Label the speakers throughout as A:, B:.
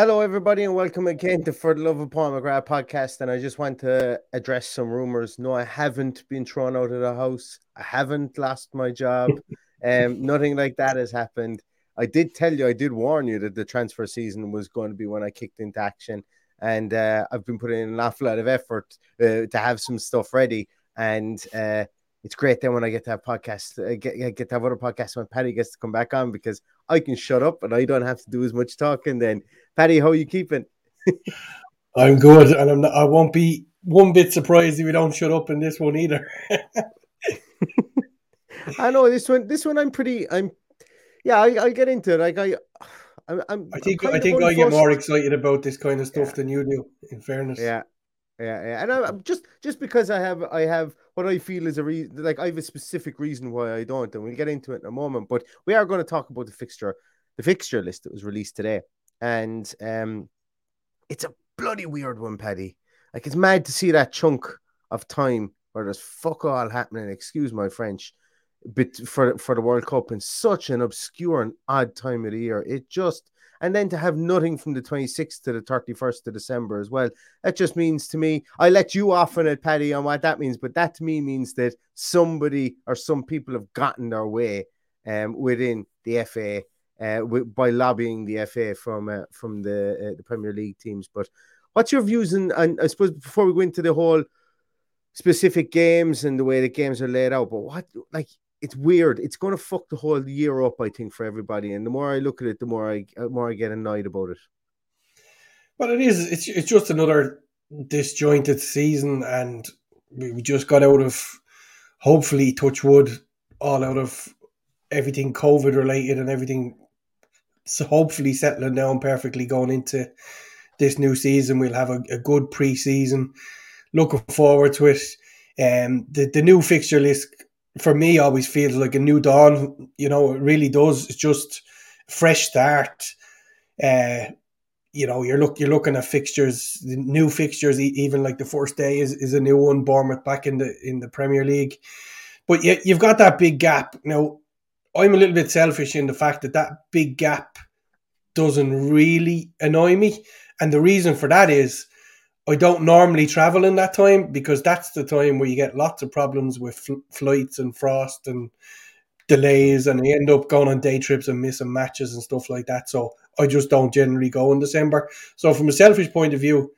A: Hello, everybody, and welcome again to For the Love of Paul McGrath podcast. And I just want to address some rumors. No, I haven't been thrown out of the house. I haven't lost my job. um, nothing like that has happened. I did tell you, I did warn you that the transfer season was going to be when I kicked into action. And uh, I've been putting in an awful lot of effort uh, to have some stuff ready. And uh, it's great then when I get to have podcast, uh, get, get to have other podcasts when Paddy gets to come back on because I can shut up and I don't have to do as much talking then. Paddy, how are you keeping?
B: I'm good, and I'm not, I won't be one bit surprised if we don't shut up in this one either.
A: I know this one. This one, I'm pretty. I'm. Yeah, I, I get into it. Like I, I'm. I'm
B: I think I think I get more excited about this kind of stuff
A: Yeah.
B: than you do. In fairness,
A: Yeah, yeah. And I, I'm just just because I have I have what I feel is a reason. Like I have a specific reason why I don't, and we'll get into it in a moment. But we are going to talk about the fixture, the fixture list that was released today, and um, it's a bloody weird one, Paddy. Like it's mad to see that chunk of time where there's fuck all happening. Excuse my French, but for for the World Cup in such an obscure and odd time of the year, it just and then to have nothing from the 26th to the 31st of December as well. That just means to me, I let you off on it, Paddy, on what that means, but that to me means that somebody or some people have gotten their way um, within the FA uh, by lobbying the FA from uh, from the uh, the Premier League teams. But what's your views? And I suppose before we go into the whole specific games and the way the games are laid out, but what like it's weird. It's going to fuck the whole year up, I think, for everybody. And the more I look at it, the more I the more I get annoyed about it.
B: but it is. It's it's just another disjointed season, and we, we just got out of hopefully touch wood, all out of everything COVID related and everything. So hopefully settling down perfectly going into this new season. We'll have a, a good pre-season. Looking forward to it. Um, the the new fixture list for me always feels like a new dawn. You know, it really does. It's just fresh start. Uh, you know, you're look you're looking at fixtures, new fixtures. Even like the first day is, is a new one. Bournemouth back in the in the Premier League, but you, you've got that big gap now. I'm a little bit selfish in the fact that that big gap doesn't really annoy me, and the reason for that is I don't normally travel in that time because that's the time where you get lots of problems with fl- flights and frost and delays, and you end up going on day trips and missing matches and stuff like that. So I just don't generally go in December. So from a selfish point of view,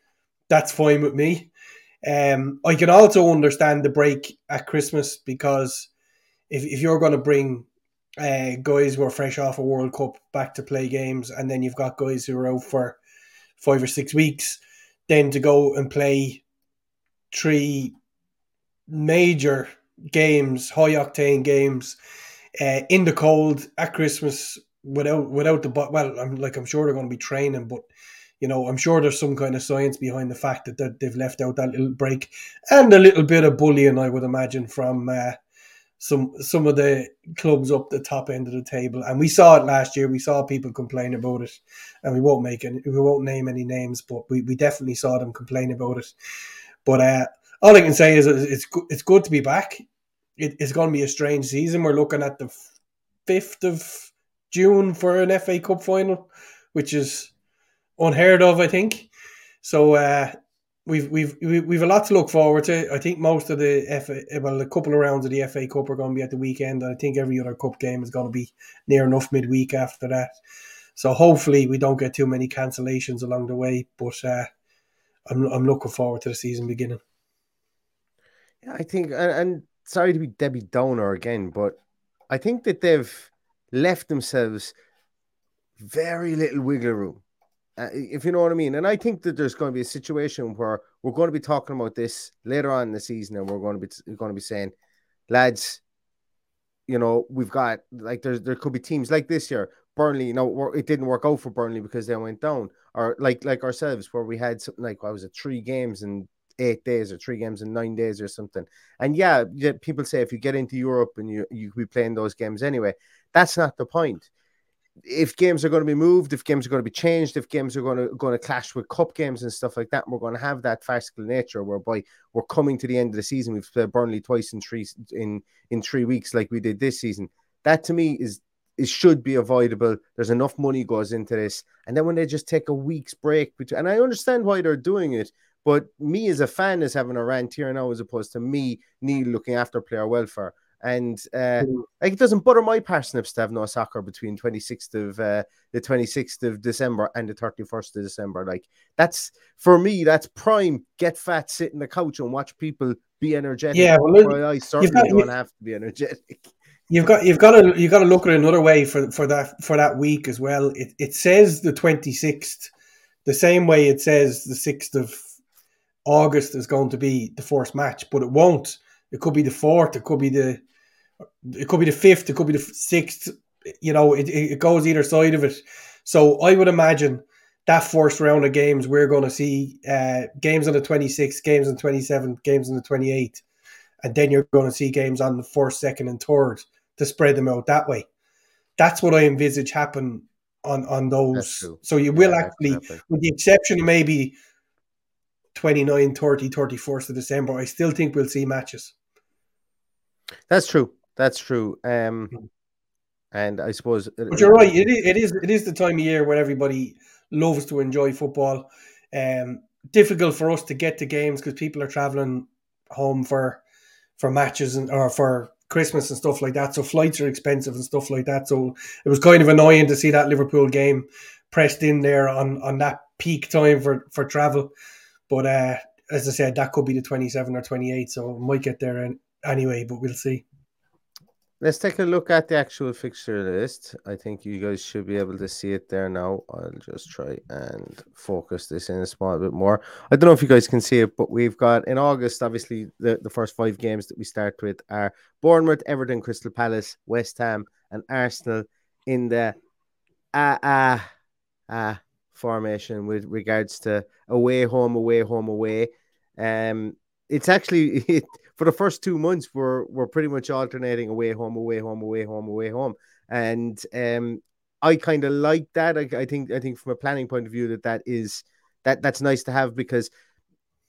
B: that's fine with me. Um, I can also understand the break at Christmas because if, if you're going to bring uh, guys who are fresh off a World Cup back to play games, and then you've got guys who are out for five or six weeks, then to go and play three major games, high octane games, uh, in the cold at Christmas without without the well, I'm like I'm sure they're going to be training, but you know I'm sure there's some kind of science behind the fact that they've left out that little break and a little bit of bullying, I would imagine, from uh, some some of the clubs up the top end of the table. And we saw it last year. We saw people complain about it, and we won't make any, we won't name any names, but we, we definitely saw them complain about it. But uh, all I can say is it's it's good to be back. It, it's going to be a strange season. We're looking at the fifth of June for an FA Cup final, which is unheard of, I think. So uh, we've we've we've a lot to look forward to. I think most of the FA, well, a couple of rounds of the FA Cup are going to be at the weekend, and I think every other cup game is going to be near enough midweek after that. So hopefully we don't get too many cancellations along the way. But uh, I'm I'm looking forward to the season beginning.
A: Yeah, I think, and, and sorry to be Debbie Downer again, but I think that they've left themselves very little wiggle room, uh, if you know what I mean. And I think that there's going to be a situation where we're going to be talking about this later on in the season, and we're going to be going to be saying, lads, you know, we've got like there's there could be teams like this year. Burnley, you know, it didn't work out for Burnley because they went down, or like like ourselves, where we had something like what was it, three games and eight days or three games in nine days or something. And yeah, people say if you get into Europe and you you be playing those games anyway, that's not the point. If games are going to be moved, if games are going to be changed, if games are going to going to clash with cup games and stuff like that, we're going to have that farcical nature whereby we're coming to the end of the season. We've played Burnley twice in three in in three weeks, like we did this season. That to me is it should be avoidable. There's enough money goes into this, and then when they just take a week's break between, and I understand why they're doing it but me as a fan is having a rant here now, as opposed to me, Neil, looking after player welfare. And uh, mm. like it doesn't butter my parsnips to have no soccer between 26th of uh, the 26th of December and the 31st of December. Like that's for me, that's prime. Get fat, sit in the couch and watch people be energetic.
B: Yeah, well,
A: I certainly got, don't have to be energetic.
B: You've got you've got to you've got to look at it another way for for that for that week as well. It it says the 26th, the same way it says the 6th of August is going to be the first match, but it won't. It could be the fourth. It could be the it could be the fifth. It could be the sixth. You know, it, it goes either side of it. So I would imagine that first round of games we're going to see uh, games on the 26th, games on the 27th, games on the 28th, and then you're going to see games on the first, second, and third to spread them out that way. That's what I envisage happen on on those. So you will yeah, actually, with the exception of maybe 29, 30, 31st of December, I still think we'll see matches.
A: That's true. That's true. Um, hmm. and I suppose,
B: but you're right. It is, it is. It is the time of year when everybody loves to enjoy football. Um, difficult for us to get to games because people are traveling home for for matches and or for Christmas and stuff like that. So flights are expensive and stuff like that. So it was kind of annoying to see that Liverpool game pressed in there on on that peak time for for travel. But uh, as I said, that could be the 27 or 28, so might get there anyway, but we'll see.
A: Let's take a look at the actual fixture list. I think you guys should be able to see it there now. I'll just try and focus this in a small bit more. I don't know if you guys can see it, but we've got in August, obviously, the, the first five games that we start with are Bournemouth, Everton, Crystal Palace, West Ham, and Arsenal in the ah, ah, ah formation with regards to away, home, away, home, away. Um, it's actually it, for the first two months we're we're pretty much alternating away, home, away, home, away, home, away, home, and um, I kind of like that. I, I think I think from a planning point of view that that is that that's nice to have because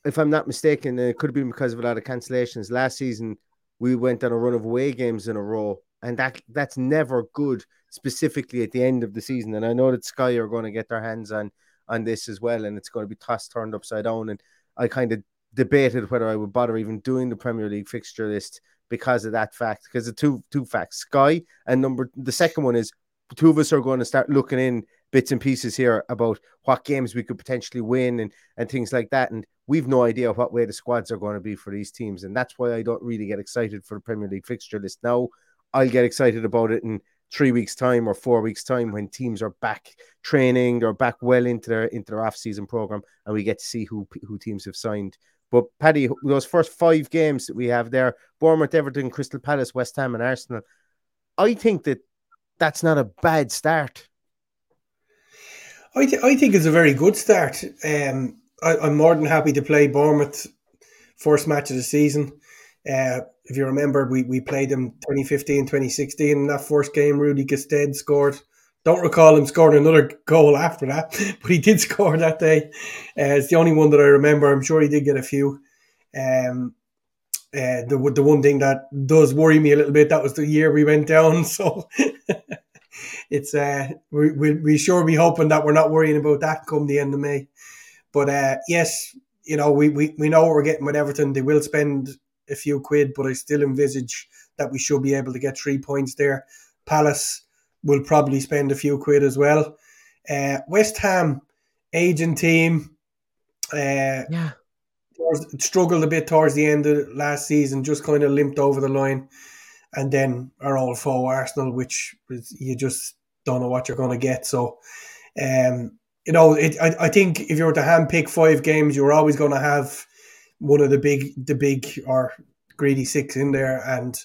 A: if I'm not mistaken, it could have been because of a lot of cancellations last season. We went on a run of away games in a row, and that that's never good specifically at the end of the season. And I know that Sky are going to get their hands on on this as well, and it's going to be tossed turned upside down. And I kind of debated whether I would bother even doing the Premier League fixture list because of that fact. Because the two two facts, Sky and number the second one is two of us are going to start looking in bits and pieces here about what games we could potentially win and and things like that. And we've no idea what way the squads are going to be for these teams, and that's why I don't really get excited for the Premier League fixture list now. I'll get excited about it in three weeks time or four weeks time when teams are back training, they're back well into their into their off season program, and we get to see who who teams have signed. But Paddy, those first five games that we have there, Bournemouth, Everton, Crystal Palace, West Ham, and Arsenal, I think that that's not a bad start.
B: I, th- I think it's a very good start. Um, I, am more than happy to play Bournemouth first match of the season. Uh, if you remember, we, we played them 2015, 2016. In that first game, Rudy Gestede scored. Don't recall him scoring another goal after that, but he did score that day. Uh, it's the only one that I remember. I'm sure he did get a few. Um, uh, the the one thing that does worry me a little bit that was the year we went down. So it's uh we we we sure be hoping that we're not worrying about that come the end of May. But uh, yes, you know we, we we know what we're getting with Everton. They will spend a few quid, but I still envisage that we should be able to get three points there. Palace will probably spend a few quid as well. Uh, West Ham, aging team, uh,
A: yeah,
B: struggled a bit towards the end of last season, just kind of limped over the line, and then our old for Arsenal, which is, you just don't know what you're going to get. So, um, you know, it, I, I think if you were to hand pick five games, you're always going to have one of the big, the big or greedy six in there, and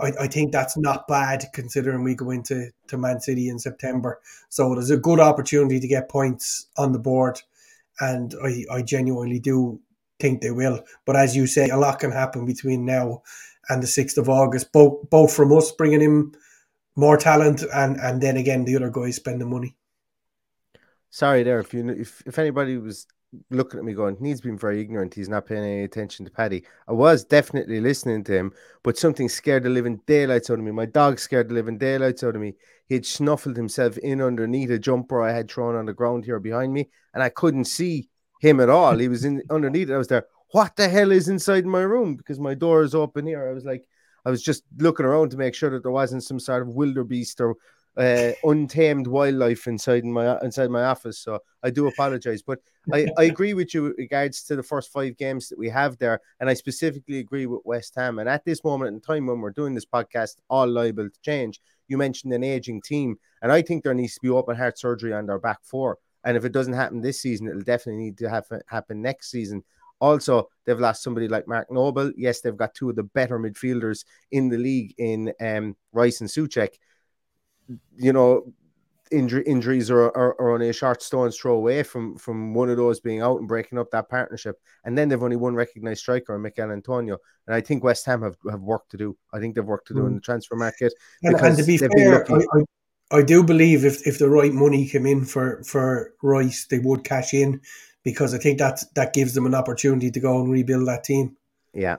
B: I, I think that's not bad considering we go into to Man City in September. So there's a good opportunity to get points on the board, and I, I genuinely do think they will. But as you say, a lot can happen between now and the sixth of August. Both both from us bringing in more talent, and and then again the other guys spending money.
A: Sorry, there. If you if if anybody was looking at me going, he's been very ignorant. He's not paying any attention to Paddy. I was definitely listening to him, but something scared the living daylights out of me. My dog scared the living daylights out of me. He had snuffled himself in underneath a jumper I had thrown on the ground here behind me, and I couldn't see him at all. He was in underneath it. I was there. What the hell is inside my room? Because my door is open here. I was like, I was just looking around to make sure that there wasn't some sort of wildebeest or uh, untamed wildlife inside my inside my office. So I do apologize, but I, I agree with you with regards to the first five games that we have there, and I specifically agree with West Ham. And at this moment in time, when we're doing this podcast, all liable to change. You mentioned an aging team, and I think there needs to be open heart surgery on their back four. And if it doesn't happen this season, it'll definitely need to have, happen next season. Also, they've lost somebody like Mark Noble. Yes, they've got two of the better midfielders in the league in um, Rice and Soucek you know, injury, injuries are, are, are, only a short stone's throw away from from one of those being out and breaking up that partnership. And then they've only one recognized striker, Michail Antonio. And I think West Ham have, have work to do. I think they've work to do mm. in the transfer market.
B: And, and to be fair, I, I, I, do believe if, if the right money came in for, for Rice, they would cash in because I think that that gives them an opportunity to go and rebuild that team.
A: Yeah,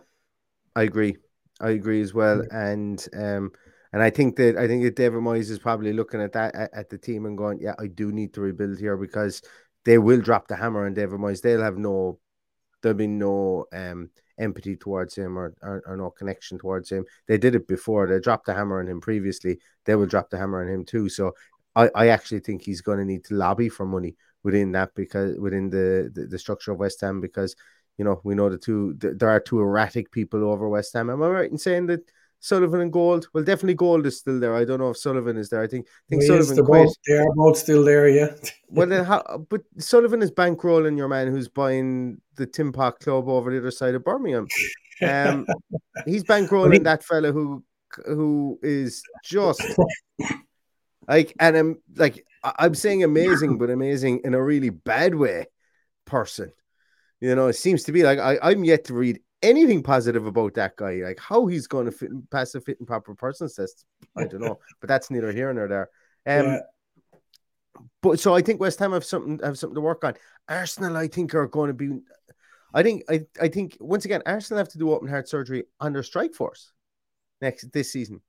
A: I agree. I agree as well. And um, and I think that I think that David Moyes is probably looking at that at, at, the team and going, yeah, I do need to rebuild here because they will drop the hammer on David Moyes. They'll have no, there'll be no um empathy towards him or, or, or no connection towards him. They did it before. They dropped the hammer on him previously. They will drop the hammer on him too. So I, I actually think he's going to need to lobby for money within that because within the, the, the structure of West Ham because you know we know the two the, there are two erratic people over West Ham. Am I right in saying that? Sullivan and Gold. Well, definitely Gold is still there. I don't know if Sullivan is there. I think I think well, Sullivan
B: quit. Both, they are both still there, yeah.
A: well, then how, but Sullivan is bankrolling your man who's buying the Tim Park Club over the other side of Birmingham. Um, he's bankrolling that fella who who is just like, and I'm like, I'm saying amazing, but amazing in a really bad way. Person, you know, it seems to be like I, I'm yet to read anything positive about that guy. Like how he's going to fit, pass the fit and proper person test, I don't know. but that's neither here nor there. Um, yeah. But so I think West Ham have something have something to work on. Arsenal, I think, are going to be. I think I, I think once again Arsenal have to do open heart surgery on their strike force next this season.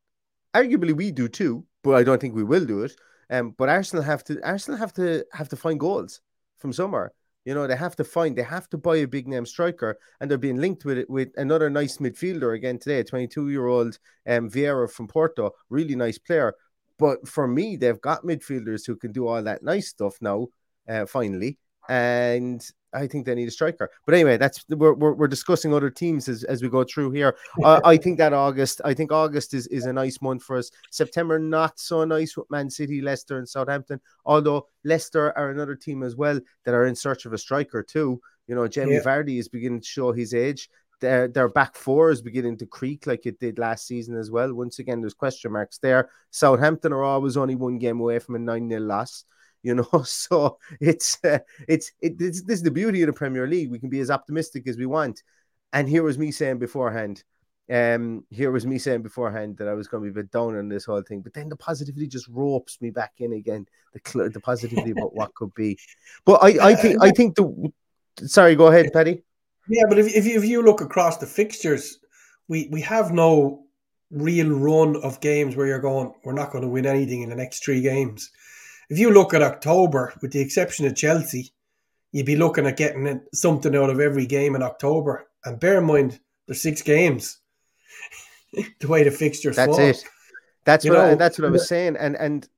A: Arguably, we do too, but I don't think we will do it. Um, but Arsenal have to Arsenal have to have to find goals from somewhere. You know, they have to find, they have to buy a big name striker, and they're being linked with it with another nice midfielder again today, 22 year old um, Vieira from Porto, really nice player. But for me, they've got midfielders who can do all that nice stuff now, uh, finally. And I think they need a striker. But anyway, that's we're, we're, we're discussing other teams as, as we go through here. uh, I think that August, I think August is, is a nice month for us. September not so nice with Man City, Leicester, and Southampton. Although Leicester are another team as well that are in search of a striker too. You know, Jamie yeah. Vardy is beginning to show his age. Their their back four is beginning to creak like it did last season as well. Once again, there's question marks there. Southampton are always only one game away from a nine 0 loss you know. So it's uh, it's it, this, this is the beauty of the Premier League. We can be as optimistic as we want. And here was me saying beforehand, um, here was me saying beforehand that I was going to be a bit down on this whole thing, but then the positivity just ropes me back in again. The the positivity about what could be. But I I think I think the sorry, go ahead, Paddy.
B: Yeah, but if if you, if you look across the fixtures, we we have no real run of games where you're going, we're not going to win anything in the next three games if you look at October, with the exception of Chelsea, you'd be looking at getting something out of every game in October. And bear in mind, there's six games. the way the fixtures
A: that's
B: fall.
A: it. That's you what know, I, that's what I was saying. And and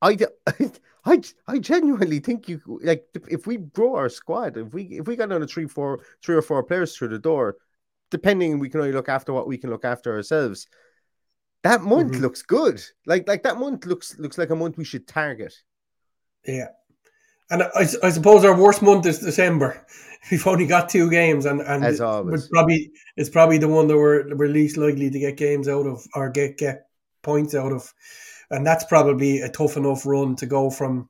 A: I, I I genuinely think you like if we grow our squad, if we if we got on a three four three or four players through the door, depending we can only look after what we can look after ourselves that month mm-hmm. looks good. Like like that month looks looks like a month we should target.
B: Yeah. And I, I suppose our worst month is December. We've only got two games, and and
A: As always.
B: It's probably it's probably the one that we're, we're least likely to get games out of or get get points out of, and that's probably a tough enough run to go from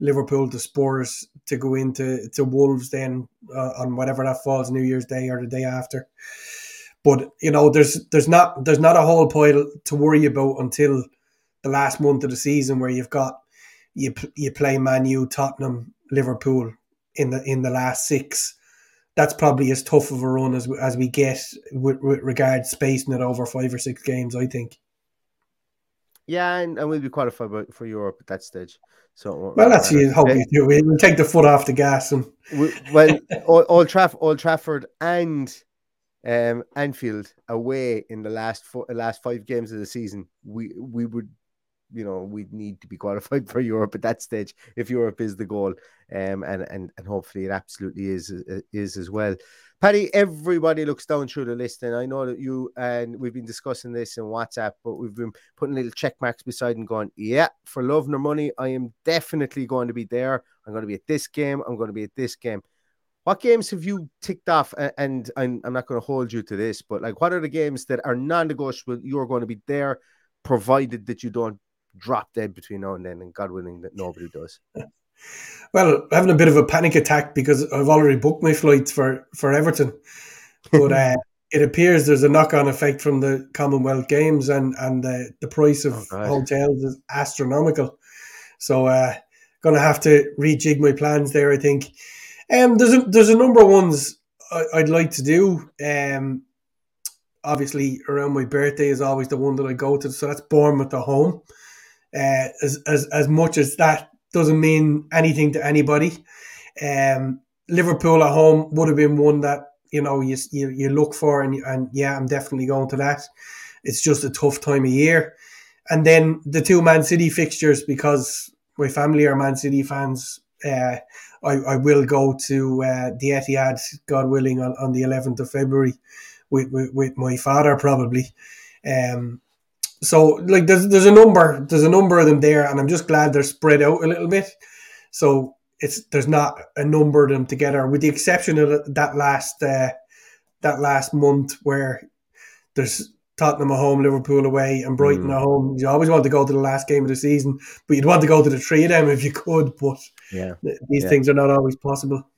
B: Liverpool to Spurs to go into to Wolves then uh, on whatever that falls New Year's Day or the day after. But you know, there's there's not there's not a whole pile to worry about until the last month of the season where you've got you you play Man U, Tottenham, Liverpool in the in the last six. That's probably as tough of a run as as we get with, with regard spacing it over five or six games. I think.
A: Yeah, and, and we'll be qualified for Europe at that stage. So
B: well, that's you hope you do. We'll take the foot off the gas and
A: we, well, Old, Traff- Old Trafford and um, Anfield away in the last four, last five games of the season, we we would, you know, we'd need to be qualified for Europe at that stage if Europe is the goal, um, and and and hopefully it absolutely is uh, is as well. Paddy, everybody looks down through the list, and I know that you and we've been discussing this in WhatsApp, but we've been putting little check marks beside and going, yeah, for love nor money, I am definitely going to be there. I'm going to be at this game. I'm going to be at this game. What games have you ticked off? And I'm, I'm not going to hold you to this, but like, what are the games that are non-negotiable? You're going to be there, provided that you don't drop dead between now and then, and God willing that nobody does.
B: Well, having a bit of a panic attack because I've already booked my flights for for Everton, but uh, it appears there's a knock on effect from the Commonwealth Games, and and the the price of oh, hotels is astronomical. So, uh, going to have to rejig my plans there. I think. Um, there's a there's a number of ones I, would like to do. Um, obviously around my birthday is always the one that I go to, so that's Bournemouth at home. Uh, as as as much as that doesn't mean anything to anybody, um, Liverpool at home would have been one that you know you you, you look for, and and yeah, I'm definitely going to that. It's just a tough time of year, and then the two Man City fixtures because my family are Man City fans. Uh, I, I will go to uh, the Etihad, God willing, on, on the 11th of February with, with, with my father probably. Um, so like there's there's a number there's a number of them there, and I'm just glad they're spread out a little bit. So it's there's not a number of them together, with the exception of that last uh, that last month where there's Tottenham at home, Liverpool away, and Brighton mm. at home. You always want to go to the last game of the season, but you'd want to go to the three of them if you could. But
A: yeah,
B: these
A: yeah.
B: things are not always possible.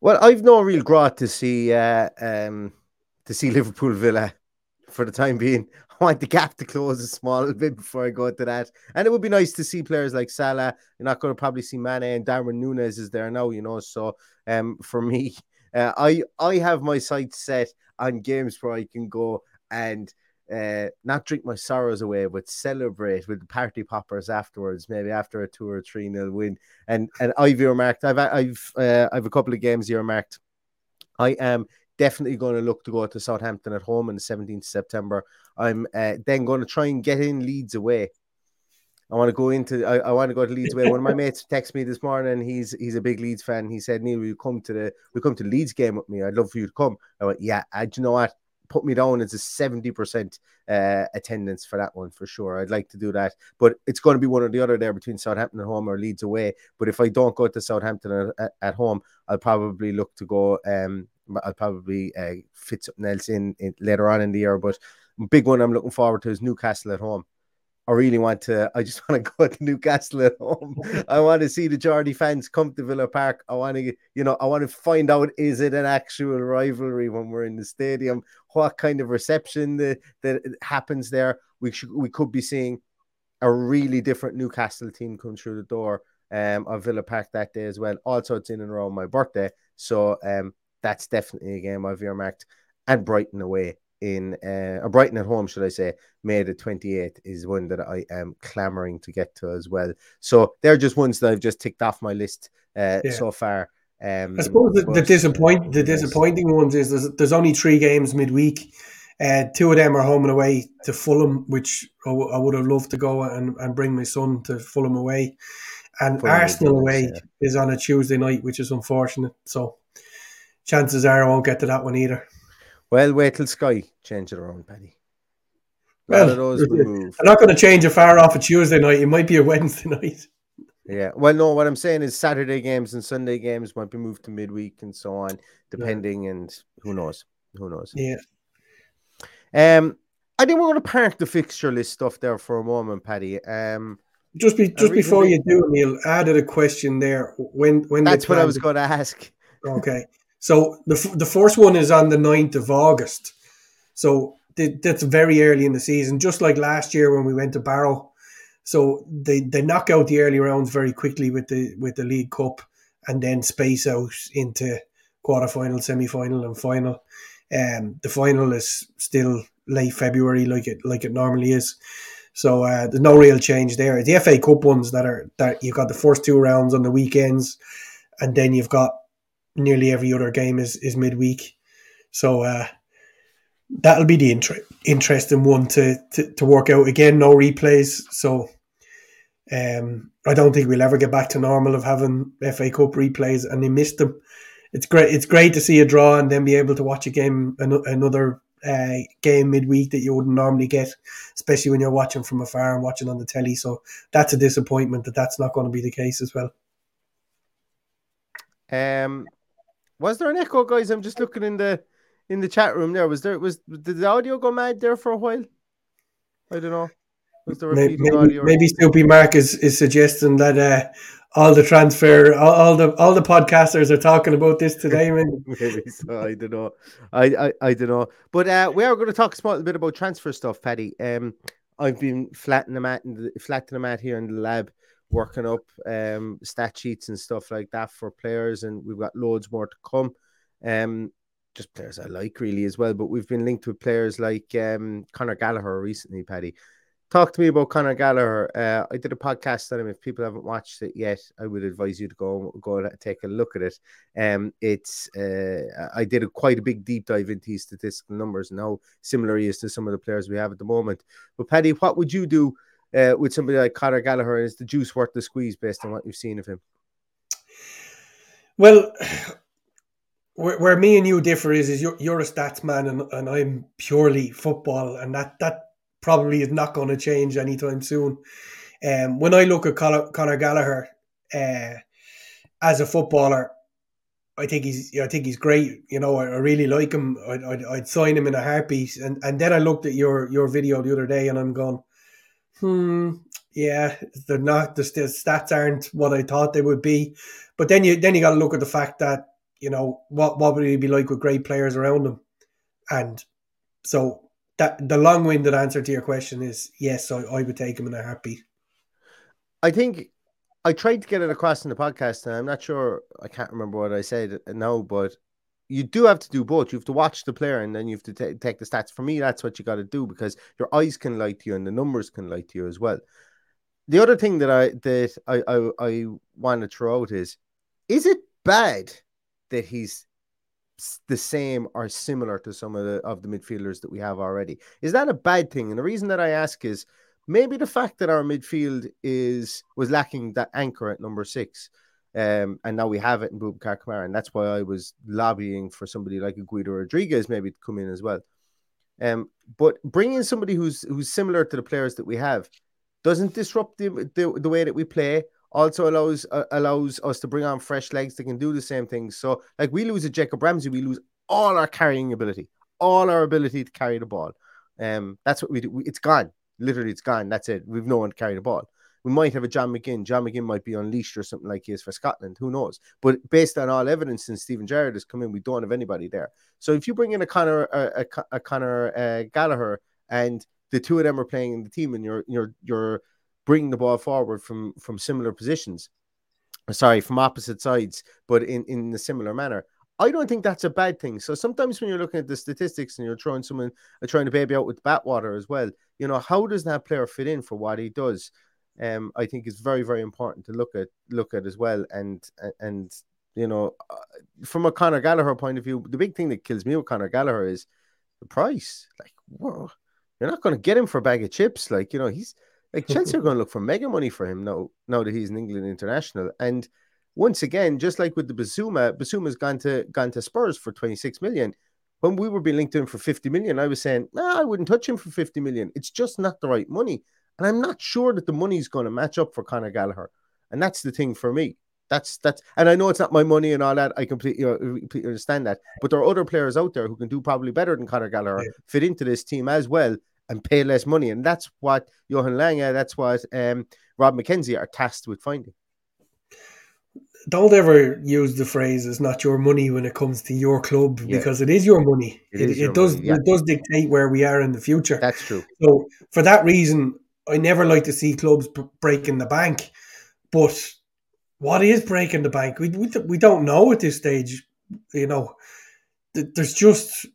A: Well, I've no real grat to see uh, um, to see Liverpool Villa for the time being. I want the gap to close a small bit before I go to that. And it would be nice to see players like Salah. You're not going to probably see Mane and Darwin Nunez is there now, you know. So um, for me, uh, I I have my sights set on games where I can go and uh, not drink my sorrows away, but celebrate with the party poppers afterwards, maybe after a two or three nil win. And and I've earmarked, I've I've uh, I've a couple of games earmarked. I am definitely going to look to go to Southampton at home on the 17th of September. I'm uh, then going to try and get in Leeds away. I want to go into I, I want to go to Leeds away. One of my mates texted me this morning. He's he's a big Leeds fan. He said, Neil, will you come to the we come to the Leeds game with me? I'd love for you to come. I went, Yeah, uh, do you know what? Put me down as a 70% uh, attendance for that one for sure. I'd like to do that. But it's going to be one or the other there between Southampton at home or Leeds away. But if I don't go to Southampton at, at home, I'll probably look to go um I'll probably uh, fit something else in, in later on in the year. But big one I'm looking forward to is Newcastle at home. I really want to. I just want to go to Newcastle at home. I want to see the Geordie fans come to Villa Park. I want to, you know, I want to find out is it an actual rivalry when we're in the stadium? What kind of reception that, that happens there? We should, we could be seeing a really different Newcastle team come through the door um, of Villa Park that day as well. Also, it's in and around my birthday, so um, that's definitely a game I've earmarked. And Brighton away in uh, or Brighton at home, should I say, May the 28th is one that I am clamoring to get to as well. So they're just ones that I've just ticked off my list uh, yeah. so far. Um,
B: I suppose the, the disappoint the disappointing ones is there's, there's only three games midweek. Uh, two of them are home and away to Fulham, which I, w- I would have loved to go and, and bring my son to Fulham away. And Fulham Arsenal away yeah. is on a Tuesday night, which is unfortunate. So chances are I won't get to that one either.
A: Well, wait till Sky change it around, Paddy. Well, of those will move.
B: I'm not going to change it far off a Tuesday night. It might be a Wednesday night.
A: Yeah. Well, no, what I'm saying is Saturday games and Sunday games might be moved to midweek and so on, depending, yeah. and who knows? Who knows?
B: Yeah.
A: Um, I think we're going to park the fixture list stuff there for a moment, Paddy. Um,
B: just be just before you do, Neil, added a question there. When when
A: that's what I was going to ask.
B: Okay. So the the first one is on the 9th of August. So that's very early in the season, just like last year when we went to Barrow. So they, they knock out the early rounds very quickly with the with the League Cup and then space out into quarterfinal, semi final, and final. Um, the final is still late February, like it like it normally is. So uh, there's no real change there. The FA Cup ones that are that you've got the first two rounds on the weekends, and then you've got nearly every other game is is midweek. So uh, that'll be the inter- interesting one to, to to work out. Again, no replays, so um, I don't think we'll ever get back to normal of having FA Cup replays, and they missed them. It's great. It's great to see a draw and then be able to watch a game, another uh, game midweek that you wouldn't normally get, especially when you're watching from afar and watching on the telly. So that's a disappointment that that's not going to be the case as well.
A: Um, was there an echo, guys? I'm just looking in the in the chat room. There was there was did the audio go mad there for a while? I don't know. Was there
B: maybe, maybe, maybe Soupy Mark is, is suggesting that uh, all the transfer, all, all, the all the podcasters are talking about this today.
A: maybe so. I don't know. I I, I don't know. But uh, we are going to talk a little bit about transfer stuff, Paddy. Um, I've been flattening the mat, flattening the mat here in the lab working up um, stat sheets and stuff like that for players, and we've got loads more to come. Um, just players I like really as well, but we've been linked with players like um, Conor Gallagher recently, Paddy. Talk to me about Conor Gallagher. Uh, I did a podcast on him. If people haven't watched it yet, I would advise you to go go and take a look at it. Um, it's uh, I did a quite a big deep dive into his statistical numbers and how similar he is to some of the players we have at the moment. But Paddy, what would you do uh, with somebody like Conor Gallagher? Is the juice worth the squeeze based on what you've seen of him?
B: Well, where, where me and you differ is, is you're, you're a stats man and, and I'm purely football, and that that probably is not going to change anytime soon. Um, when I look at Conor, Gallagher uh, as a footballer, I think he's I think he's great. You know, I, I really like him. I'd, I'd, I'd, sign him in a heartbeat. And and then I looked at your your video the other day, and I'm going, hmm, yeah, they're not the stats aren't what I thought they would be. But then you then you got to look at the fact that you know what what would he be like with great players around him, and so that the long winded answer to your question is yes, I, I would take him in a heartbeat.
A: I think I tried to get it across in the podcast, and I'm not sure I can't remember what I said now, but you do have to do both. You have to watch the player and then you have to t- take the stats. For me, that's what you got to do because your eyes can lie to you and the numbers can lie to you as well. The other thing that I that I I, I want to throw out is, is it bad that he's the same or similar to some of the of the midfielders that we have already? Is that a bad thing? And the reason that I ask is maybe the fact that our midfield is was lacking that anchor at number six. Um, and now we have it in Boubacar Kamara, and that's why I was lobbying for somebody like a Guido Rodriguez maybe to come in as well. Um, but bringing somebody who's who's similar to the players that we have doesn't disrupt the the, the way that we play. Also allows uh, allows us to bring on fresh legs that can do the same things. So, like we lose a Jacob Ramsey, we lose all our carrying ability, all our ability to carry the ball. Um, that's what we do. It's gone. Literally, it's gone. That's it. We've no one to carry the ball. We might have a John McGinn. John McGinn might be unleashed or something like he is for Scotland. Who knows? But based on all evidence since Steven Gerrard has come in, we don't have anybody there. So if you bring in a Conor, a, a, a Conor uh, Gallagher, and the two of them are playing in the team, and you're you're you're bringing the ball forward from from similar positions, sorry, from opposite sides, but in in a similar manner. I don't think that's a bad thing. So sometimes when you're looking at the statistics and you're throwing someone uh, trying to baby out with Bathwater as well, you know how does that player fit in for what he does? Um, I think is very very important to look at look at as well. And and you know, uh, from a Conor Gallagher point of view, the big thing that kills me with Conor Gallagher is the price. Like, whoa, you're not going to get him for a bag of chips. Like, you know, he's like Chelsea are going to look for mega money for him now. Now that he's an England international, and once again, just like with the Bissouma, Bissouma's gone to gone to Spurs for 26 million. When we were being linked to him for 50 million, I was saying, nah, I wouldn't touch him for 50 million. It's just not the right money. And I'm not sure that the money's going to match up for Conor Gallagher. And that's the thing for me. That's that's and I know it's not my money and all that. I completely, uh, completely understand that. But there are other players out there who can do probably better than Conor Gallagher, yeah. fit into this team as well and pay less money. And that's what Johan Lange, that's what um, Rob Mackenzie are tasked with finding
B: don't ever use the phrase "it's not your money" when it comes to your club yeah. because it is your money. It, it, it does money, yeah. it does dictate where we are in the future.
A: That's true.
B: So for that reason, I never like to see clubs breaking the bank. But what is breaking the bank? We we, we don't know at this stage. You know, there's just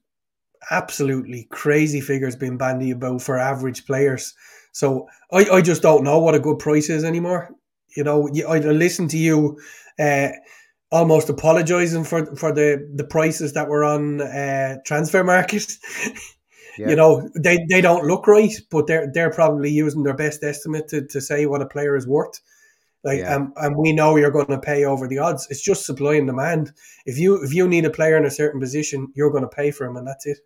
B: absolutely crazy figures being bandied about for average players. So I, I just don't know what a good price is anymore. You know, I listen to you uh, almost apologizing for for the the prices that were on uh, Transfermarkt. Yeah. You know, they, they don't look right, but they're they're probably using their best estimate to, to say what a player is worth. Like, yeah. um, and we know you're going to pay over the odds. It's just supply and demand. If you if you need a player in a certain position, you're going to pay for him, and that's it.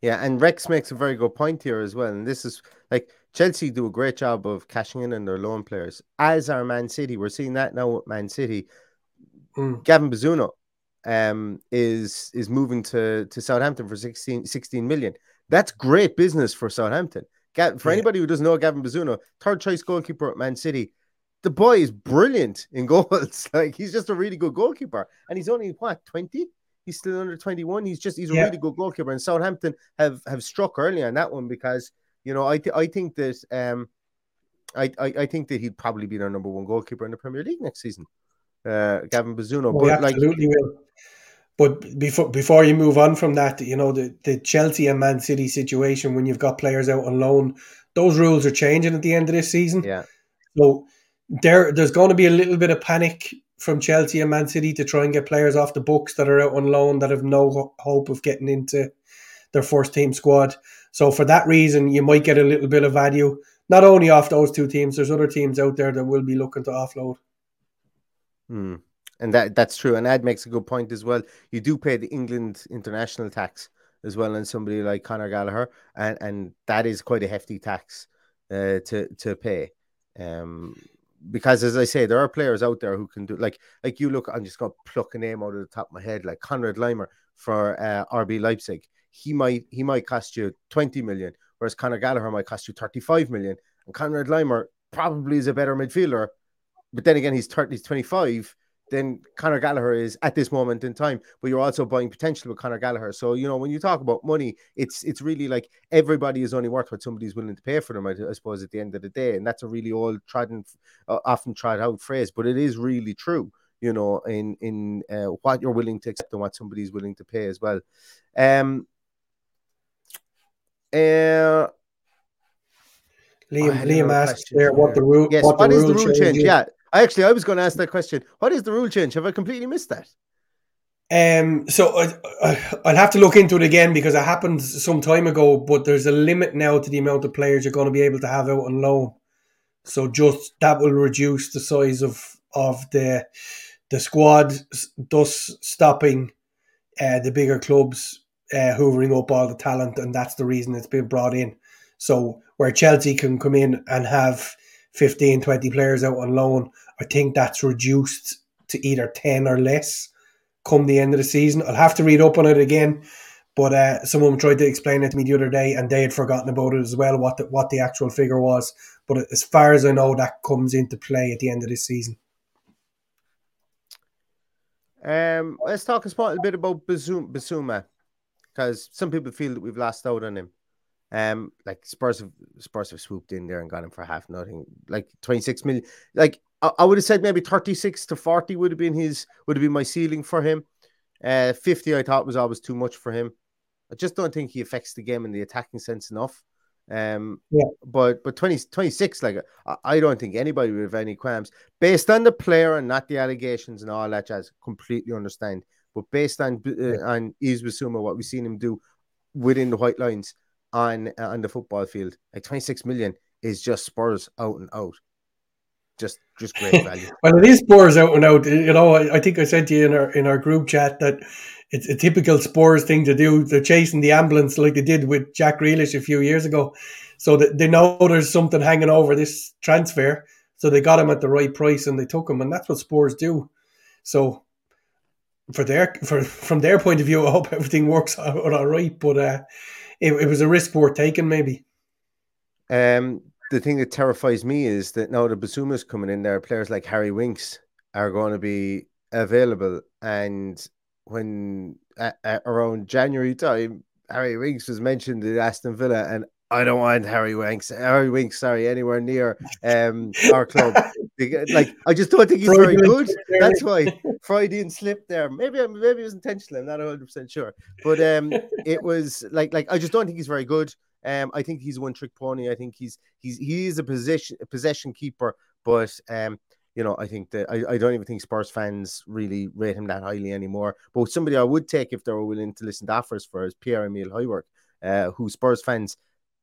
A: Yeah, and Rex makes a very good point here as well. And this is like Chelsea do a great job of cashing in on their loan players, as are Man City. We're seeing that now with Man City. Mm. Gavin Bazunu um, is is moving to, to Southampton for 16, 16 million. That's great business for Southampton. for anybody who doesn't know Gavin Bazunu, third choice goalkeeper at Man City. The boy is brilliant in goals. like he's just a really good goalkeeper, and he's only what twenty. He's still under twenty one. He's just he's a yeah. really good goalkeeper, and Southampton have have struck early on that one because you know, I th- I think that um, I, I, I think that he'd probably be their number one goalkeeper in the Premier League next season. Uh, Gavin Bazunu,
B: well, but absolutely like, will. But before before you move on from that, you know the, the Chelsea and Man City situation when you've got players out on loan, those rules are changing at the end of this season.
A: Yeah.
B: So there there's going to be a little bit of panic from Chelsea and Man City to try and get players off the books that are out on loan that have no hope of getting into their first team squad. So for that reason, you might get a little bit of value, not only off those two teams. There's other teams out there that will be looking to offload.
A: Hmm. And that that's true. And Ad makes a good point as well. You do pay the England international tax as well on somebody like Conor Gallagher, and and that is quite a hefty tax uh, to to pay. Um, because as I say, there are players out there who can do like like you look. I'm just gonna pluck a name out of the top of my head, like Konrad Laimer for uh, RB Leipzig he might he might cost you 20 million, whereas Conor Gallagher might cost you 35 million. And Konrad Laimer probably is a better midfielder, but then again, he's 30, he's 25. Then Conor Gallagher is at this moment in time, but you're also buying potential with Conor Gallagher. So you know when you talk about money, it's it's really like everybody is only worth what somebody's willing to pay for them. I, I suppose at the end of the day, and that's a really old trodden, uh, often tried out phrase, but it is really true you know, in in uh, what you're willing to accept and what somebody's willing to pay as well. Um, uh,
B: Liam, Liam asked there what the rule.
A: Yes,
B: what,
A: what
B: the
A: is
B: rule
A: the rule change? change? Yeah, actually, I was going to ask that question. What is the rule change? Have I completely missed that?
B: Um, so I, I'll have to look into it again because it happened some time ago. But there's a limit now to the amount of players you're going to be able to have out on loan. So just that will reduce the size of of the the squad, thus stopping uh, the bigger clubs uh, hoovering up all the talent, and that's the reason it's been brought in. So where Chelsea can come in and have 15, 20 players out on loan, I think that's reduced to either 10 or less come the end of the season. I'll have to read up on it again, but uh, someone tried to explain it to me the other day, and they had forgotten about it as well. What the, what the actual figure was, but as far as I know, that comes into play at the end of this season.
A: Um, let's talk a little bit about Bissouma, because some people feel that we've lost out on him. Um, like Spurs have Spurs have swooped in there and got him for half nothing, like twenty six million. Like I, I would have said maybe 36 to 40 would have been his would have been my ceiling for him. Uh, 50 I thought was always too much for him. I just don't think he affects the game in the attacking sense enough. Um,
B: yeah.
A: but but 20, 26, like I, I don't think anybody would have any qualms based on the player and not the allegations and all that jazz. Completely understand, but based on uh, on Bissouma, what we've seen him do within the white lines on uh, on the football field, like 26 million is just Spurs out and out just just great value.
B: well, it is Spurs out and out. You know, I, I, think I said to you in our in our group chat that it's a typical Spurs thing to do. They're chasing the ambulance like they did with Jack Grealish a few years ago, so that they know there's something hanging over this transfer. So they got him at the right price and they took him, and that's what Spurs do. So for their for from their point of view, I hope everything works out all right. But uh, it, it was a risk worth taking, maybe.
A: Um, the thing that terrifies me is that now the Bissouma's coming in there, players like Harry Winks are going to be available. And when at, at around January time, Harry Winks was mentioned at Aston Villa, and I don't want Harry Winks, Harry Winks, sorry, anywhere near um our club. like I just don't think he's very good. That's why Freudian slip there. Maybe maybe it was intentional. I'm not 100 percent sure, but um, it was like like I just don't think he's very good. Um, I think he's one trick pony. I think he's he's he is a position a possession keeper, but um, you know, I think that I, I don't even think Spurs fans really rate him that highly anymore. But somebody I would take if they were willing to listen to offers for is Pierre Emile Højbjerg, uh, who Spurs fans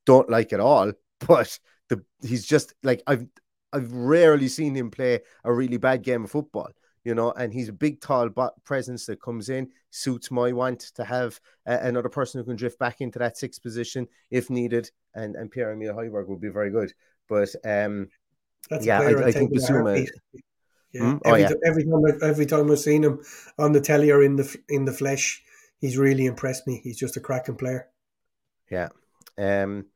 A: don't like at all. But the he's just like I've I've rarely seen him play a really bad game of football you know, and he's a big, tall presence that comes in, suits my want to have uh, another person who can drift back into that sixth position if needed. And and Pierre Emile Højbjerg would be very good. But um,
B: That's
A: yeah, I, I think Bissouma.
B: Yeah. Mm? Oh, every, yeah. every time, every time I've seen him on the telly or in the in the flesh, he's really impressed me. He's just a cracking player.
A: Yeah. Um,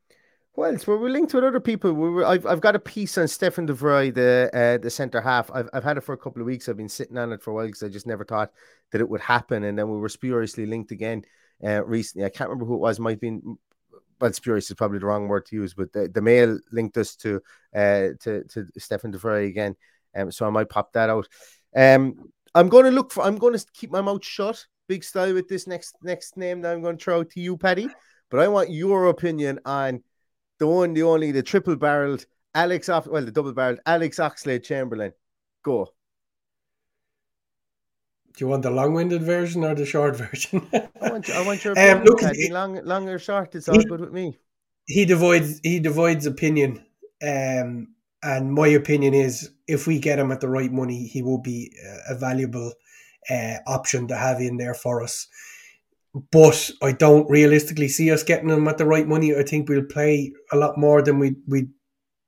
A: well, so we're linked with other people. We were, I've, I've got a piece on Stefan de Vrij, the uh, the centre half. I've, I've had it for a couple of weeks. I've been sitting on it for a while because I just never thought that it would happen. And then we were spuriously linked again uh, recently. I can't remember who it was. Might have been well, spurious is probably the wrong word to use, but the, the mail linked us to uh, to to Stefan de Vrij again. Um, so I might pop that out. Um, I'm going to look for. I'm going to keep my mouth shut, big style, with this next next name that I'm going to throw to you, Paddy. But I want your opinion on the one, the only, the triple barreled Alex off well, the double barreled Alex Oxlade Chamberlain. Go.
B: Do you want the long-winded version or the short version?
A: I want, I want your opinion, um, look, he, long, long or short. It's all he, good with me.
B: He divides. He divides opinion, um, and my opinion is, if we get him at the right money, he will be a valuable uh, option to have in there for us but I don't realistically see us getting him at the right money. I think we'll pay a lot more than we we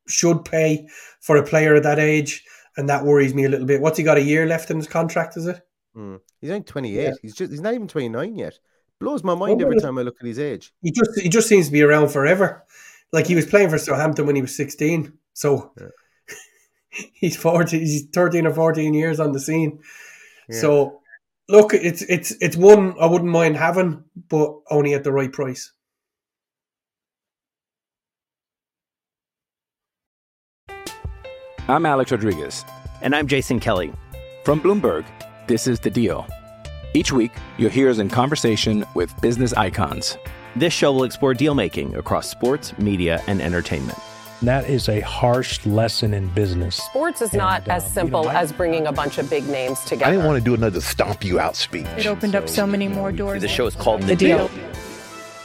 B: should pay for a player at that age, and that worries me a little bit. What's he got a year left in his contract? Is it?
A: Mm. He's only twenty eight. Yeah. He's just he's not even twenty nine yet. Blows my mind every time I look at his age.
B: He just he just seems to be around forever. Like he was playing for Southampton when he was sixteen, so yeah. he's forty. He's thirteen or fourteen years on the scene. Yeah. So Look, it's it's it's one I wouldn't mind having, but only at the right price.
C: I'm Alex Rodriguez.
D: And I'm Jason Kelly.
C: From Bloomberg, this is The Deal. Each week, you'll hear us in conversation with business icons.
D: This show will explore deal making across sports, media, and entertainment
E: And that is a harsh lesson in business.
F: Sports is not
E: And,
F: as
E: you
F: simple
E: know, I-
F: as bringing a bunch of big names together.
G: I didn't want to do another stomp you out speech.
H: It opened up so many more doors.
D: The show is called
H: The Deal.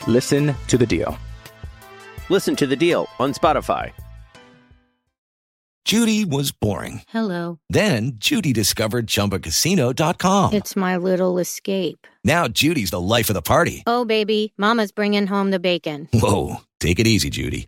C: Listen to the deal.
D: Listen to the deal on Spotify.
I: Judy was boring.
H: Hello.
I: Then Judy discovered ChumbaCasino.com.
H: It's my little escape.
I: Now Judy's the life of the party.
H: Oh, baby, Mama's bringing home the bacon.
I: Whoa, take it easy, Judy.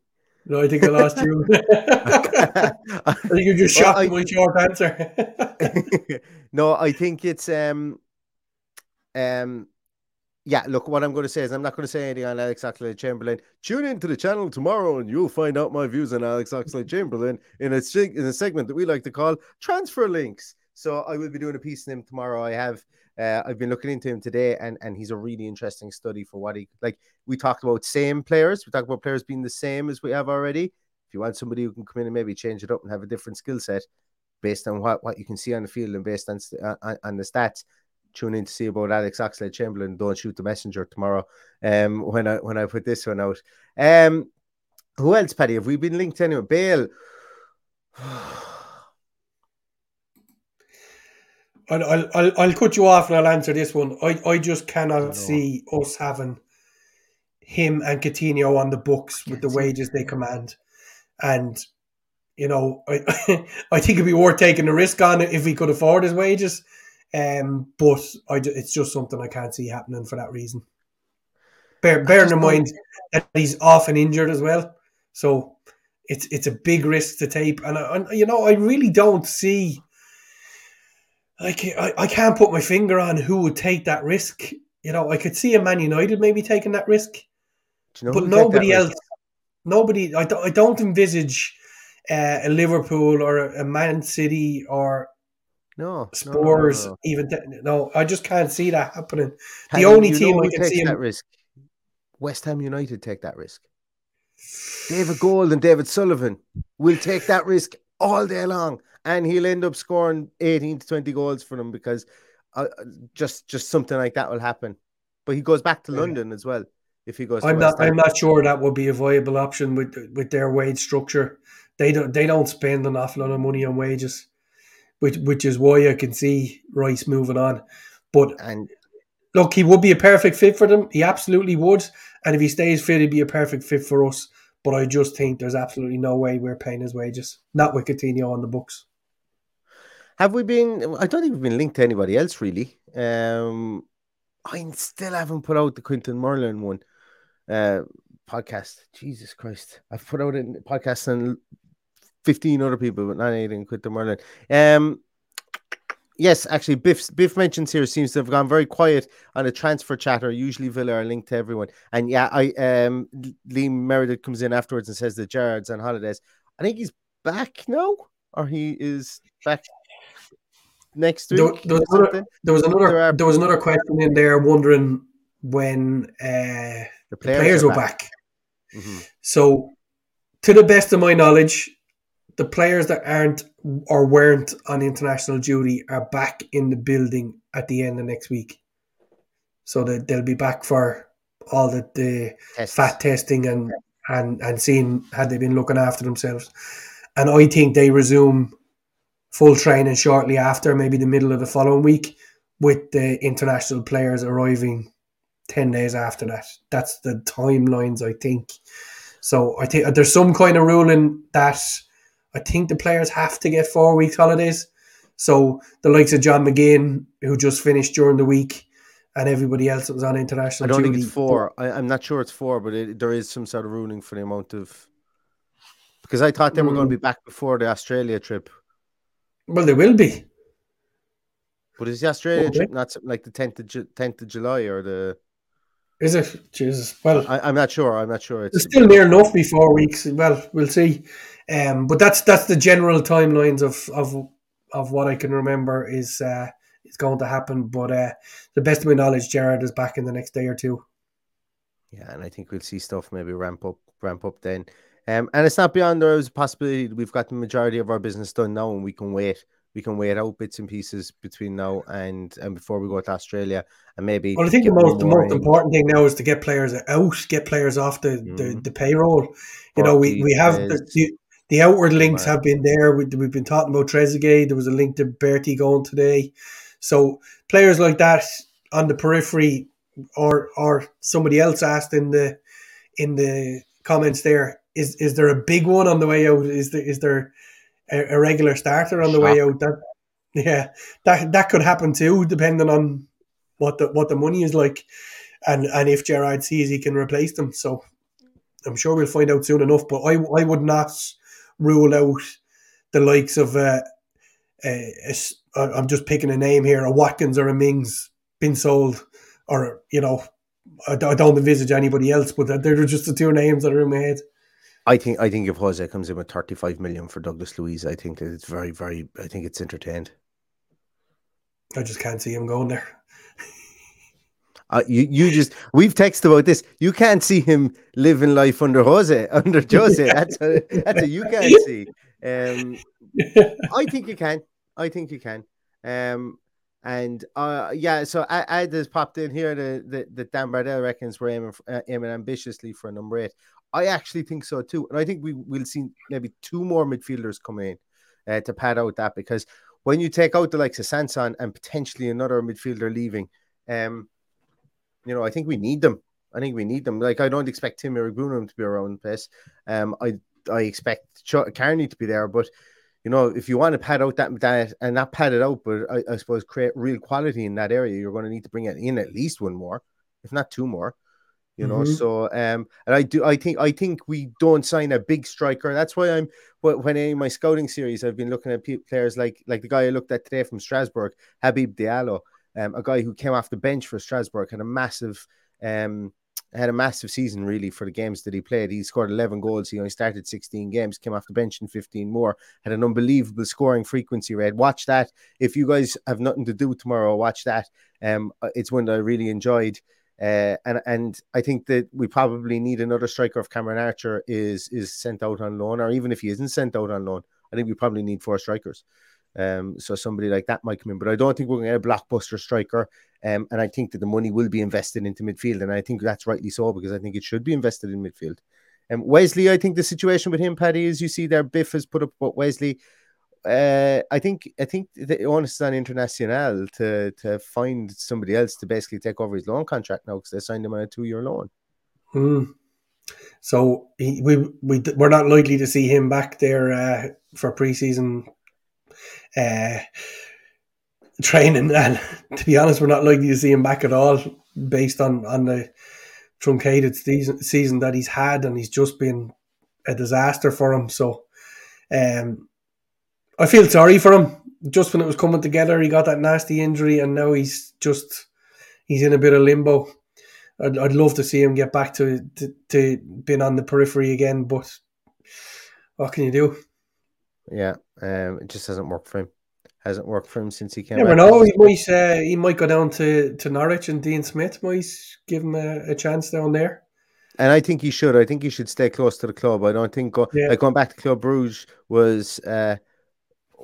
B: No, I think I lost you. I think you just
A: Well,
B: shot
A: I-
B: my short answer.
A: no, I think it's um um yeah, look, what I'm going to say is I'm not going to say anything on Alex Oxlade Chamberlain. Tune into the channel tomorrow and you'll find out my views on Alex Oxlade Chamberlain in a in a segment that we like to call transfer links. So I will be doing a piece on him tomorrow. I have uh, I've been looking into him today and and he's a really interesting study for what he like we talked about same players. We talked about players being the same as we have already. If you want somebody who can come in and maybe change it up and have a different skill set based on what, what you can see on the field and based on uh, on- on the stats, tune in to see about Alex Oxlade Chamberlain. Don't shoot the messenger tomorrow. Um, when I when I put this one out. Um, who else, Paddy? Have we been linked to anyone? Bale.
B: I'll, I'll, I'll, I'll cut you off and I'll answer this one. I, I just
A: I
B: cannot see us having him and Coutinho on the books with the
A: Can't see it.
B: wages they command. And, you know, I, I think it'd be worth taking the risk on it if we could afford his wages. Um, but I, it's just something I can't see happening for that reason. Bear, bearing in mind that he's often injured as well. So it's it's a big risk to take. And, I, and you know, I really don't see I, can, I, I can't put my finger on who would take that risk. You know, I could see a Man United maybe taking that risk,
A: you know
B: but
A: who'll take that
B: nobody
A: risk?
B: else. Nobody. I don't, I don't envisage uh, a Liverpool or a Man City or
A: No, no, no, no,
B: Spurs
A: no.
B: even. T- no, I just can't see that happening.
A: Paddy,
B: the only team I can see
A: that
B: him.
A: risk. West Ham United take that risk. David Gold and David Sullivan will take that risk all day long, and he'll end up scoring 18 to 20 goals for them because uh, just just something like that will happen. But he goes back to
B: Yeah.
A: London as well if he goes.
B: I'm not. I'm not sure that would be a viable option with with their wage structure. They don't. They don't spend an awful lot of money on wages, which which is why I can see Rice moving on. But
A: And
B: look, he would be a perfect fit for them. He absolutely would. And if he stays fit, he'd be a perfect fit for us. But I just think there's absolutely no way we're paying his wages. Not with Coutinho on the books.
A: Have we been? I don't think we've been linked to anybody else really. Um, I still haven't put out the Quentin Merlin one uh, podcast. Jesus Christ, I've put out a podcast on fifteen other people, but not anything Quentin Merlin. Um, yes, actually, Biff Biff mentions here seems to have gone very quiet on a transfer chatter. Usually, Villa are linked to everyone, and yeah, I um Liam Meredith comes in afterwards and says that Jared's on holidays. I think he's back now, or he is back next
B: There,
A: week.
B: there was another, there was
A: There
B: another.
A: are-
B: There was another question in there wondering when uh,
A: The
B: the players, were back.
A: Mhm.
B: So, to the best of my knowledge, the players that aren't or weren't on international duty are back in the building at the end of next week. So that they'll be back for all the, the
A: Tests.
B: fat testing and, and and seeing had they been looking after themselves. And I think they resume full training shortly after, maybe the middle of the following week, with the international players arriving ten days after that. That's the timelines I think. So I think there's some kind of ruling that I think the players have to get four weeks holidays. So the likes of John McGinn, who just finished during the week, and everybody else that was on international.
A: I don't
B: duty.
A: think it's four. I, I'm not sure it's four, but it, there is some sort of ruling for the amount of. Because I thought they were going to
B: Mm.
A: be back before the Australia trip.
B: Well, they will be.
A: But is the Australia
B: Okay.
A: trip not like the 10th of, 10th of July or the.
B: Is it? Jesus. Well,
A: I, I'm not sure. I'm not sure.
B: it's still near enough before weeks. Well, we'll see. Um, but that's that's the general timelines of of of what I can remember is uh, is going to happen. But uh, the best of my knowledge, Jared is back in the next day or two.
A: Yeah, and I think we'll see stuff maybe ramp up, ramp up then. Um, and it's not beyond there is a possibility we've got the majority of our business done now, and we can wait. We can wait out bits and pieces between now and and before we go to Australia, and maybe.
B: Well, I think the most the most in. important thing now is to get players out, get players off the mm-hmm. the, the, payroll. You know, we we have the, the, the outward links have been there. We, have been talking about Trezeguet. There was a link to Bertie going today. So players like that on the periphery, or or somebody else asked in the in the comments there is is there a big one on the way out? Is there is there a, a regular starter on the Shock. way out? That yeah, that that could happen too, depending on what the what the money is like, and and if Gerrard sees he can replace them. So I'm sure we'll find out soon enough. But I I would not rule out the likes of uh, a, a, I'm just picking a name here, a Watkins or a Mings been sold, or you know, I, I don't envisage anybody else, but they're just the two names that are in my head.
A: I think I think if Jose comes in with 35 million for Douglas Luiz, I think it's very, very I think it's entertained.
B: I just can't see him going there.
A: Uh, you, you just we've texted about this. You can't see him living life under Jose, under Jose. That's a, that's a you can't see. Um, I think you can. I think you can. Um, and uh, yeah, so I, I just popped in here that the, Dan Bardell reckons we're aiming, uh, aiming ambitiously for a number eight. I actually think so too, and I think we will see maybe two more midfielders come in uh, to pad out that because when you take out the likes of Sanson and potentially another midfielder leaving, um, you know, I think we need them. I think we need them. Like I don't expect Tim Iroegbunam to be around this. Um, I I expect Carney to be there, but you know, if you want to pad out that that and not pad it out, but I, I suppose create real quality in that area, you're going to need to bring in at least one more, if not two more you know. Mm-hmm. So um, and I do I think I think we don't sign a big striker. That's why I'm when in my scouting series I've been looking at players like like the guy I looked at today from Strasbourg, Habib Diallo, um, a guy who came off the bench for Strasbourg, had a massive um had a massive season really for the games that he played. He scored 11 goals. He only started 16 games, came off the bench in 15 more, had an unbelievable scoring frequency rate. Watch that. If you guys have nothing to do tomorrow, watch that. Um, it's one that I really enjoyed. Uh, and and I think that we probably need another striker if Cameron Archer is is sent out on loan, or even if he isn't sent out on loan. I think we probably need four strikers. Um, so somebody like that might come in, but I don't think we're going to get a blockbuster striker. Um, and I think that the money will be invested into midfield, and I think that's rightly so because I think it should be invested in midfield. And um, Wesley, I think the situation with him, Paddy, is you see there, Biff has put up what Wesley uh, I think I think the onus is on Internacional to to find somebody else to basically take over his loan contract now because they signed him on a two year loan.
B: Hmm. So he, we we we're not likely to see him back there uh, for preseason uh, training, and to be honest, we're not likely to see him back at all based on on the truncated season season that he's had, and he's just been a disaster for him. So. Um, I feel sorry for him. Just when it was coming together, he got that nasty injury, and now he's just he's in a bit of limbo. I'd, I'd love to see him get back to, to, to being on the periphery again, but what can you do?
A: Yeah, um, it just hasn't worked for him. Hasn't worked for him since he came.
B: Never know. He might uh, he might go down to, to Norwich, and Dean Smith might give him a, a chance down there.
A: And I think he should. I think he should stay close to the club. I don't think go, yeah. like going back to Club Bruges was uh,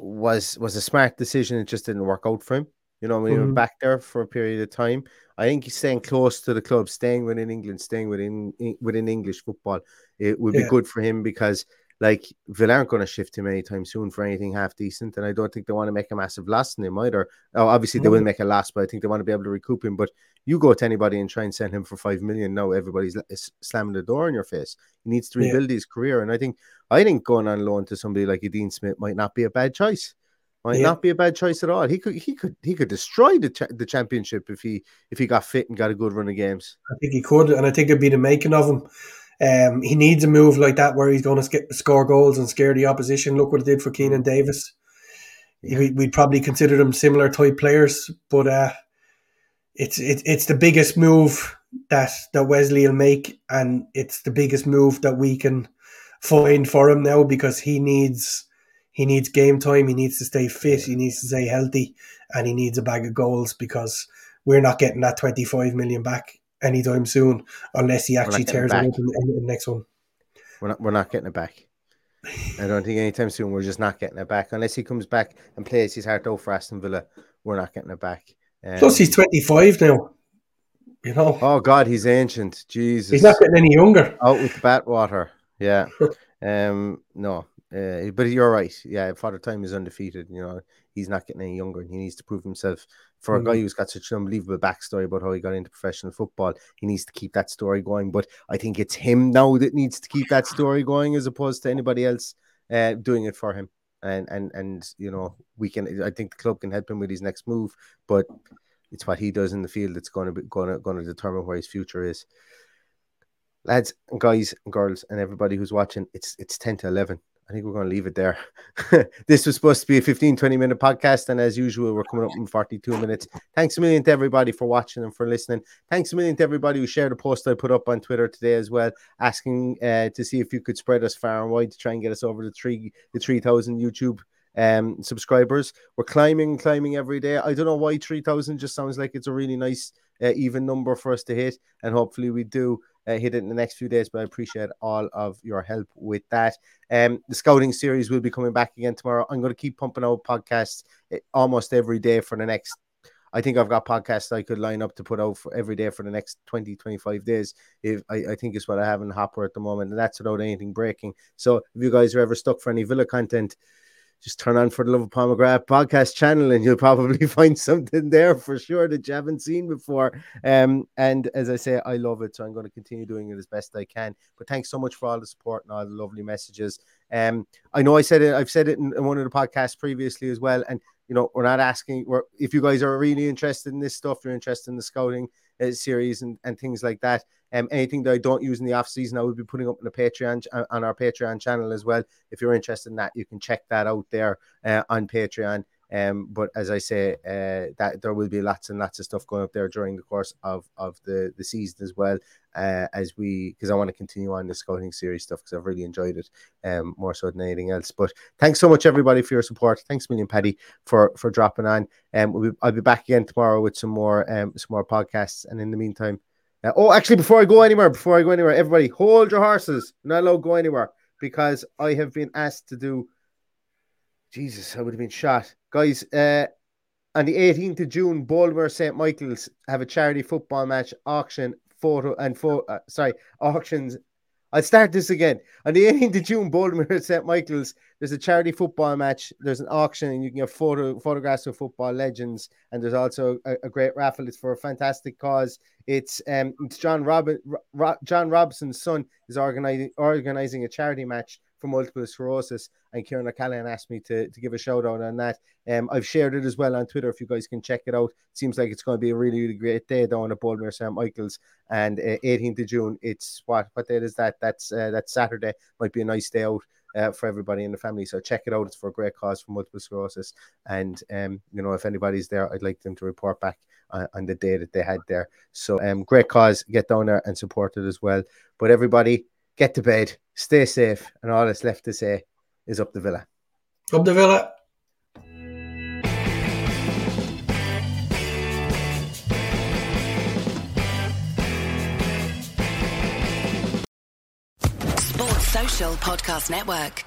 A: was was a smart decision. It just didn't work out for him. You know, when mm-hmm. he went back there for a period of time, I think he's staying close to the club, staying within England, staying within within English football. It would be yeah. good for him because like Villa aren't going to shift him anytime soon for anything half decent, and I don't think they want to make a massive loss in him either. Oh, obviously they will mm. make a loss, but I think they want to be able to recoup him. But you go to anybody and try and send him for five million now, everybody's slamming the door in your face. He needs to rebuild yeah. his career, and I think I think going on loan to somebody like Dean Smith might not be a bad choice. Might yeah. not be a bad choice at all. He could he could he could destroy the cha- the championship if he if he got fit and got a good run of games.
B: I think he could, and I think it'd be the making of him. Um, he needs a move like that where he's going to score goals and scare the opposition. Look what it did for Keinan Davis. Yeah. We, would probably consider them similar type players, but uh, it's it, it's the biggest move that that Wesley will make, and it's the biggest move that we can find for him now because he needs he needs game time. He needs to stay fit. He needs to stay healthy, and he needs a bag of goals because we're not getting that twenty five million back anytime soon unless he actually tears it open in the next one.
A: We're not. We're not getting it back. I don't think anytime soon. We're just not getting it back unless he comes back and plays his heart out for Aston Villa. We're not getting it back.
B: Um, Plus, he's twenty five now. You know.
A: Oh God, he's ancient. Jesus,
B: he's not getting any younger.
A: Out with the bathwater. Yeah. um. No. Uh, but you're right. Yeah, Father Time is undefeated. You know, he's not getting any younger, and he needs to prove himself. For mm-hmm. a guy who's got such an unbelievable backstory about how he got into professional football, he needs to keep that story going. But I think it's him now that needs to keep that story going, as opposed to anybody else uh, doing it for him. And and and you know, we can. I think the club can help him with his next move, but it's what he does in the field that's going to be going to going to determine where his future is. Lads and guys and girls and everybody who's watching, it's it's ten to eleven. I think we're going to leave it there. this was supposed to be a 15, 20 minute podcast. And as usual, we're coming up in 42 minutes. Thanks a million to everybody for watching and for listening. Thanks a million to everybody who shared a post I put up on Twitter today as well, asking uh, to see if you could spread us far and wide to try and get us over the three the 3,000 YouTube um, subscribers. We're climbing, climbing every day. I don't know why 3,000 just sounds like it's a really nice, uh, even number for us to hit. And hopefully we do uh, hit it in the next few days. But I appreciate all of your help with that. Um, the scouting series will be coming back again tomorrow. I'm going to keep pumping out podcasts eh, almost every day for the next. I think I've got podcasts I could line up to put out for every day for the next 20, 25 days. If I, I think is what I have in Hopper at the moment, and that's without anything breaking. So if you guys are ever stuck for any Villa content, just turn on for the Love of Paul McGrath podcast channel and you'll probably find something there for sure that you haven't seen before. Um, and as I say, I love it, so I'm going to continue doing it as best I can. But thanks so much for all the support and all the lovely messages. Um, I know I said it, I've said it in, in one of the podcasts previously as well, and you know, we're not asking. We're if you guys are really interested in this stuff, you're interested in the scouting uh, series and, and things like that. Um, anything that I don't use in the off season, I will be putting up on the Patreon uh, on our Patreon channel as well. If you're interested in that, you can check that out there uh, on Patreon. Um, but as I say, uh, that there will be lots and lots of stuff going up there during the course of of the the season as well. Uh, as we because I want to continue on the scouting series stuff because I've really enjoyed it um, more so than anything else. But thanks so much everybody for your support. Thanks million, Paddy, for for dropping on. Um, we'll be, I'll be back again tomorrow with some more um, some more podcasts. And in the meantime, uh, oh, actually, before I go anywhere, before I go anywhere, everybody hold your horses. Not allowed to go anywhere because I have been asked to do. Jesus, I would have been shot guys. Uh, on the 18th of June, Boldmere St. Michael's have a charity football match auction photo and photo. Uh, sorry, auctions. I'll start this again. On the 18th of June, Boldmere St. Michael's, there's a charity football match. There's an auction, and you can get photo photographs of football legends. And there's also a, a great raffle. It's for a fantastic cause. It's um, it's John Robin Ro- John Robson's son is organizing organizing a charity match for multiple sclerosis. And Kieran O'Callaghan asked me to, to give a shout out on that. Um, I've shared it as well on Twitter if you guys can check it out. It seems like it's going to be a really, really great day down at Boldmere St. Michael's. And uh, 18th of June, it's what what date is that? That's uh, that's Saturday. Might be a nice day out. Uh, for everybody in the family. So check it out. It's for a great cause for multiple sclerosis. And um, you know, if anybody's there, I'd like them to report back on, on the day that they had there. So um, great cause. Get down there and support it as well. But everybody, get to bed, stay safe, and all that's left to say is up the villa.
B: Up the villa.
J: Sports Social Podcast Network.